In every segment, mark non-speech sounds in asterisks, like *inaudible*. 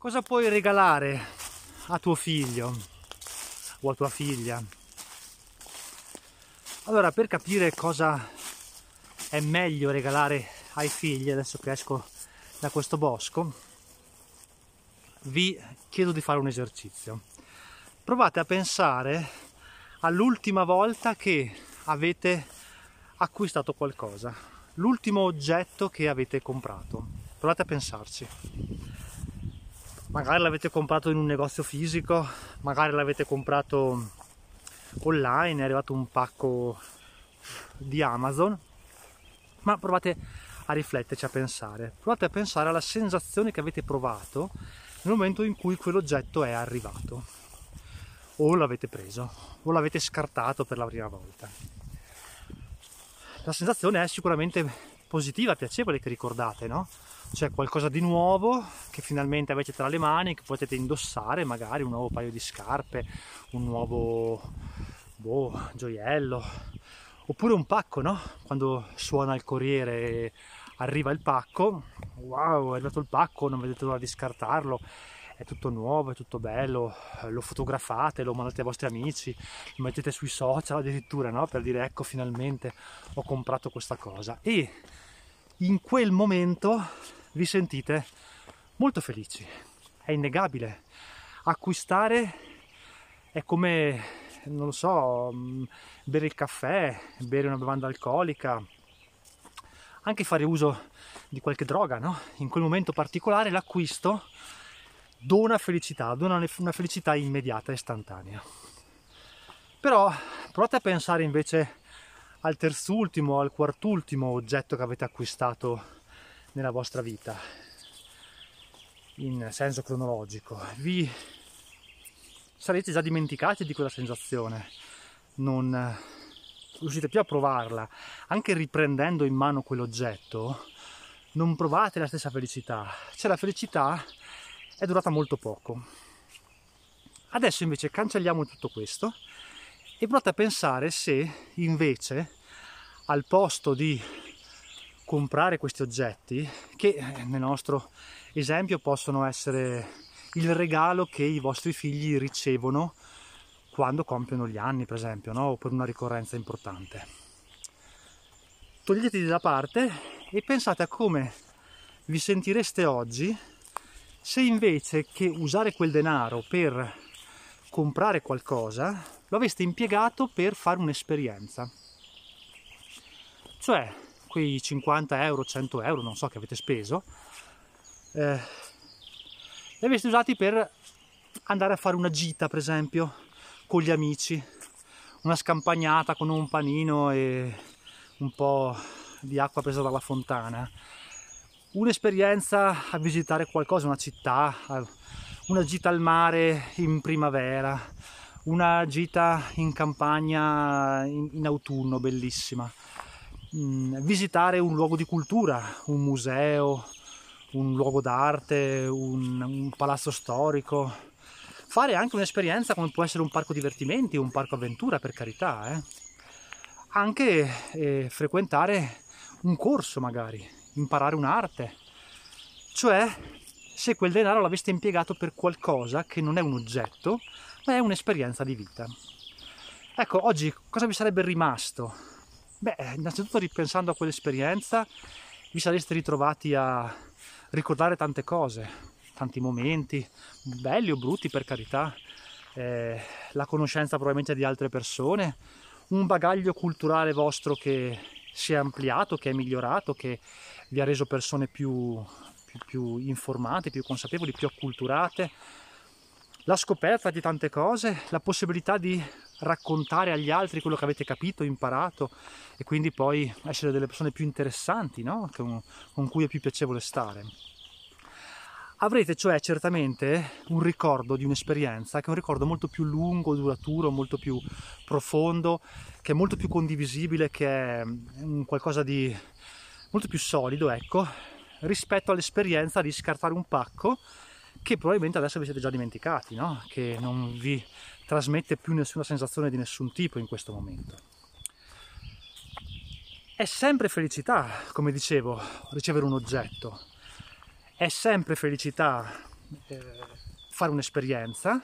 Cosa puoi regalare a tuo figlio o a tua figlia? Allora, per capire cosa è meglio regalare ai figli, adesso che esco da questo bosco, vi chiedo di fare un esercizio. Provate a pensare all'ultima volta che avete acquistato qualcosa, l'ultimo oggetto che avete comprato. Provate a pensarci magari l'avete comprato in un negozio fisico, magari l'avete comprato online, è arrivato un pacco di Amazon, ma provate a rifletterci, a pensare, provate a pensare alla sensazione che avete provato nel momento in cui quell'oggetto è arrivato, o l'avete preso, o l'avete scartato per la prima volta. La sensazione è sicuramente positiva, piacevole che ricordate, no? c'è qualcosa di nuovo che finalmente avete tra le mani, che potete indossare, magari un nuovo paio di scarpe, un nuovo boh, gioiello, oppure un pacco, no? Quando suona il corriere e arriva il pacco, wow, è arrivato il pacco, non vedete l'ora di scartarlo, è tutto nuovo, è tutto bello, lo fotografate, lo mandate ai vostri amici, lo mettete sui social addirittura, no? Per dire ecco finalmente ho comprato questa cosa. E in quel momento vi sentite molto felici. È innegabile. Acquistare è come, non lo so, mm, bere il caffè, bere una bevanda alcolica, anche fare uso di qualche droga, no? In quel momento particolare l'acquisto dona felicità, dona una felicità immediata, istantanea. Però provate a pensare invece al terzultimo, al quartultimo oggetto che avete acquistato nella vostra vita in senso cronologico. Vi sarete già dimenticati di quella sensazione, non riuscite più a provarla, anche riprendendo in mano quell'oggetto, non provate la stessa felicità, cioè la felicità è durata molto poco. Adesso invece cancelliamo tutto questo e provate a pensare se invece al posto di comprare questi oggetti che eh, nel nostro esempio possono essere il regalo che i vostri figli ricevono quando compiono gli anni, per esempio, no? o per una ricorrenza importante. Toglieteli da parte e pensate a come vi sentireste oggi se invece che usare quel denaro per comprare qualcosa, lo aveste impiegato per fare un'esperienza. Cioè, quei 50 euro, 100 euro, non so che avete speso, eh, li aveste usati per andare a fare una gita, per esempio, con gli amici, una scampagnata con un panino e un po' di acqua presa dalla fontana, un'esperienza a visitare qualcosa, una città, una gita al mare in primavera, una gita in campagna in, in autunno bellissima. Mm, visitare un luogo di cultura, un museo, un luogo d'arte, un, un palazzo storico, fare anche un'esperienza come può essere un parco divertimenti, un parco avventura per carità, eh? anche eh, frequentare un corso magari, imparare un'arte, cioè se quel denaro l'aveste impiegato per qualcosa che non è un oggetto, ma è un'esperienza di vita. Ecco, oggi cosa vi sarebbe rimasto? Beh, innanzitutto ripensando a quell'esperienza vi sareste ritrovati a ricordare tante cose, tanti momenti, belli o brutti per carità, eh, la conoscenza probabilmente di altre persone, un bagaglio culturale vostro che si è ampliato, che è migliorato, che vi ha reso persone più, più, più informate, più consapevoli, più acculturate, la scoperta di tante cose, la possibilità di raccontare agli altri quello che avete capito, imparato e quindi poi essere delle persone più interessanti, no? con, con cui è più piacevole stare. Avrete cioè certamente un ricordo di un'esperienza che è un ricordo molto più lungo, duraturo, molto più profondo, che è molto più condivisibile, che è un qualcosa di molto più solido, ecco, rispetto all'esperienza di scartare un pacco che probabilmente adesso vi siete già dimenticati, no? che non vi trasmette più nessuna sensazione di nessun tipo in questo momento. È sempre felicità, come dicevo, ricevere un oggetto. È sempre felicità eh, fare un'esperienza,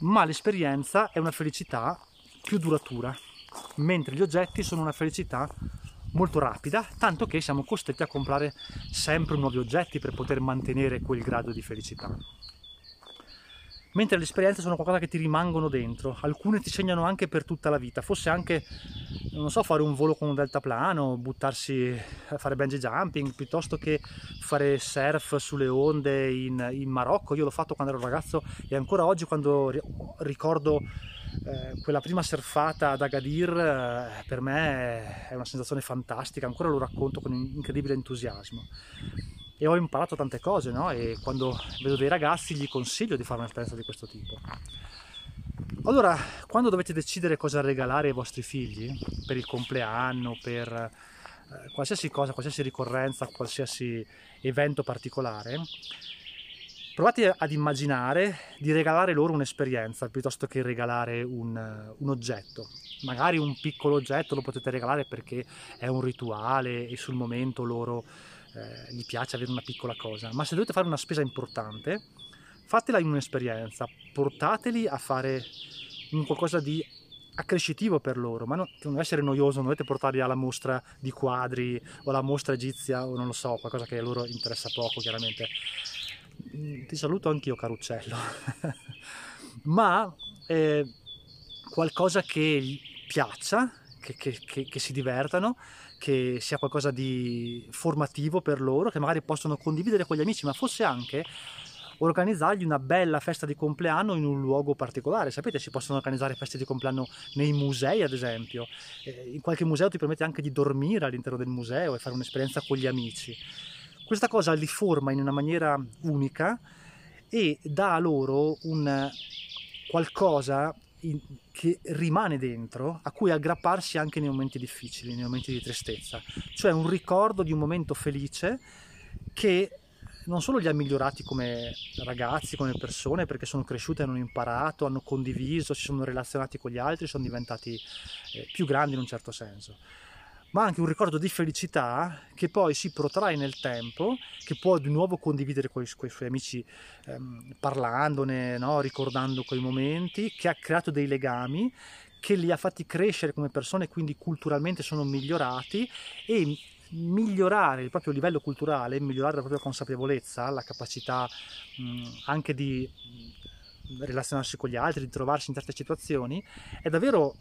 ma l'esperienza è una felicità più duratura, mentre gli oggetti sono una felicità molto rapida, tanto che siamo costretti a comprare sempre nuovi oggetti per poter mantenere quel grado di felicità. Mentre le esperienze sono qualcosa che ti rimangono dentro, alcune ti segnano anche per tutta la vita, fosse anche, non so, fare un volo con un deltaplano, buttarsi a fare bungee jumping, piuttosto che fare surf sulle onde in, in Marocco. Io l'ho fatto quando ero ragazzo e ancora oggi quando ricordo eh, quella prima surfata ad Agadir eh, per me è una sensazione fantastica, ancora lo racconto con incredibile entusiasmo. E ho imparato tante cose, no? E quando vedo dei ragazzi gli consiglio di fare un'esperienza di questo tipo. Allora, quando dovete decidere cosa regalare ai vostri figli, per il compleanno, per eh, qualsiasi cosa, qualsiasi ricorrenza, qualsiasi evento particolare, Provate ad immaginare di regalare loro un'esperienza piuttosto che regalare un, un, oggetto. Magari un piccolo oggetto lo potete regalare perché è un rituale e sul momento loro eh, gli piace avere una piccola cosa. Ma se dovete fare una spesa importante, fatela in un'esperienza, portateli a fare un qualcosa di accrescitivo per loro, ma non, non deve essere noioso, non dovete portarli alla mostra di quadri o alla mostra egizia o non lo so, qualcosa che a loro interessa poco chiaramente ti saluto anch'io caruccello, *laughs* ma eh, qualcosa che piaccia, che, che, che, che, si divertano, che sia qualcosa di formativo per loro, che magari possono condividere con gli amici, ma fosse anche organizzargli una bella festa di compleanno in un luogo particolare. Sapete, si possono organizzare feste di compleanno nei musei, ad esempio. Eh, in qualche museo ti permette anche di dormire all'interno del museo e fare un'esperienza con gli amici. Questa cosa li forma in una maniera unica e dà a loro un qualcosa in, che rimane dentro, a cui aggrapparsi anche nei momenti difficili, nei momenti di tristezza, cioè un ricordo di un momento felice che non solo li ha migliorati come ragazzi, come persone, perché sono cresciuti, hanno imparato, hanno condiviso, si sono relazionati con gli altri, sono diventati eh, più grandi in un certo senso, ma anche un ricordo di felicità che poi si protrae nel tempo, che può di nuovo condividere con i, con i suoi amici ehm, parlandone, no? ricordando quei momenti, che ha creato dei legami, che li ha fatti crescere come persone, quindi culturalmente sono migliorati e migliorare il proprio livello culturale, migliorare la propria consapevolezza, la capacità mh, anche di relazionarsi con gli altri, di trovarsi in certe situazioni, è davvero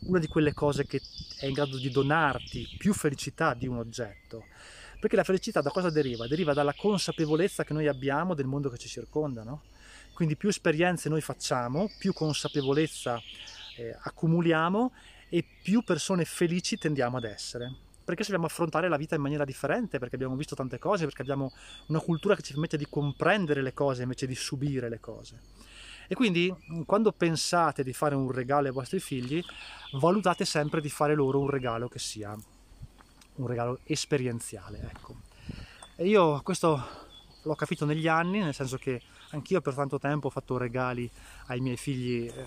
una di quelle cose che è in grado di donarti più felicità di un oggetto. Perché la felicità da cosa deriva? Deriva dalla consapevolezza che noi abbiamo del mondo che ci circonda, no? Quindi più esperienze noi facciamo, più consapevolezza eh, accumuliamo e più persone felici tendiamo ad essere. Perché sappiamo affrontare la vita in maniera differente, perché abbiamo visto tante cose, perché abbiamo una cultura che ci permette di comprendere le cose invece di subire le cose. E quindi quando pensate di fare un regalo ai vostri figli, valutate sempre di fare loro un regalo che sia un regalo esperienziale. Ecco. E io questo l'ho capito negli anni, nel senso che anch'io per tanto tempo ho fatto regali ai miei figli, eh,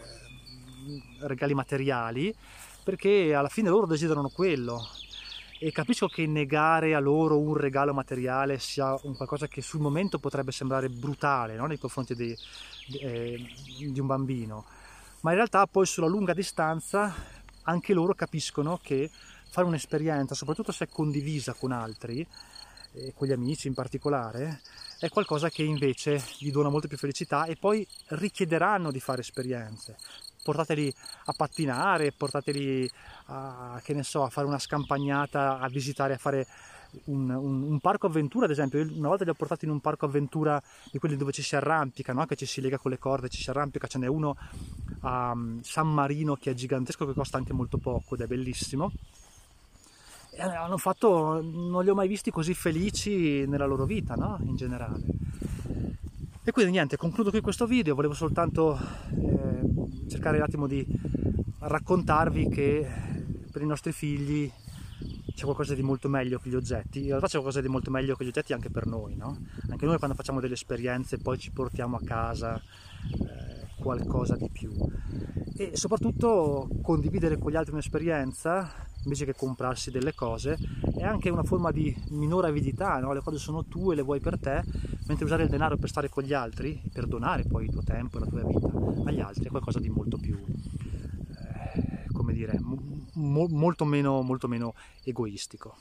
regali materiali, perché alla fine loro desiderano quello, e capisco che negare a loro un regalo materiale sia un qualcosa che sul momento potrebbe sembrare brutale no? nei confronti di, eh, di un bambino, ma in realtà poi sulla lunga distanza anche loro capiscono che fare un'esperienza, soprattutto se condivisa con altri, eh, con gli amici in particolare, è qualcosa che invece gli dona molta più felicità e poi richiederanno di fare esperienze portateli a pattinare, portateli a, so, a fare una scampagnata, a visitare, a fare un, un, un, parco avventura ad esempio, Io una volta li ho portati in un parco avventura di quelli dove ci si arrampica, no? che ci si lega con le corde, ci si arrampica, ce n'è uno a um, San Marino che è gigantesco, che costa anche molto poco ed è bellissimo. E hanno fatto, non li ho mai visti così felici nella loro vita, no? in generale. E quindi niente, concludo qui questo video, volevo soltanto eh, cercare un attimo di raccontarvi che per i nostri figli c'è qualcosa di molto meglio che gli oggetti, in realtà c'è qualcosa di molto meglio che gli oggetti anche per noi, no? Anche noi quando facciamo delle esperienze poi ci portiamo a casa eh, qualcosa di più. E soprattutto condividere con gli altri un'esperienza invece che comprarsi delle cose, è anche una forma di minore avidità, no? le cose sono tue, le vuoi per te, mentre usare il denaro per stare con gli altri, per donare poi il tuo tempo e la tua vita agli altri è qualcosa di molto più, eh, come dire, mo- molto, meno, molto meno egoistico.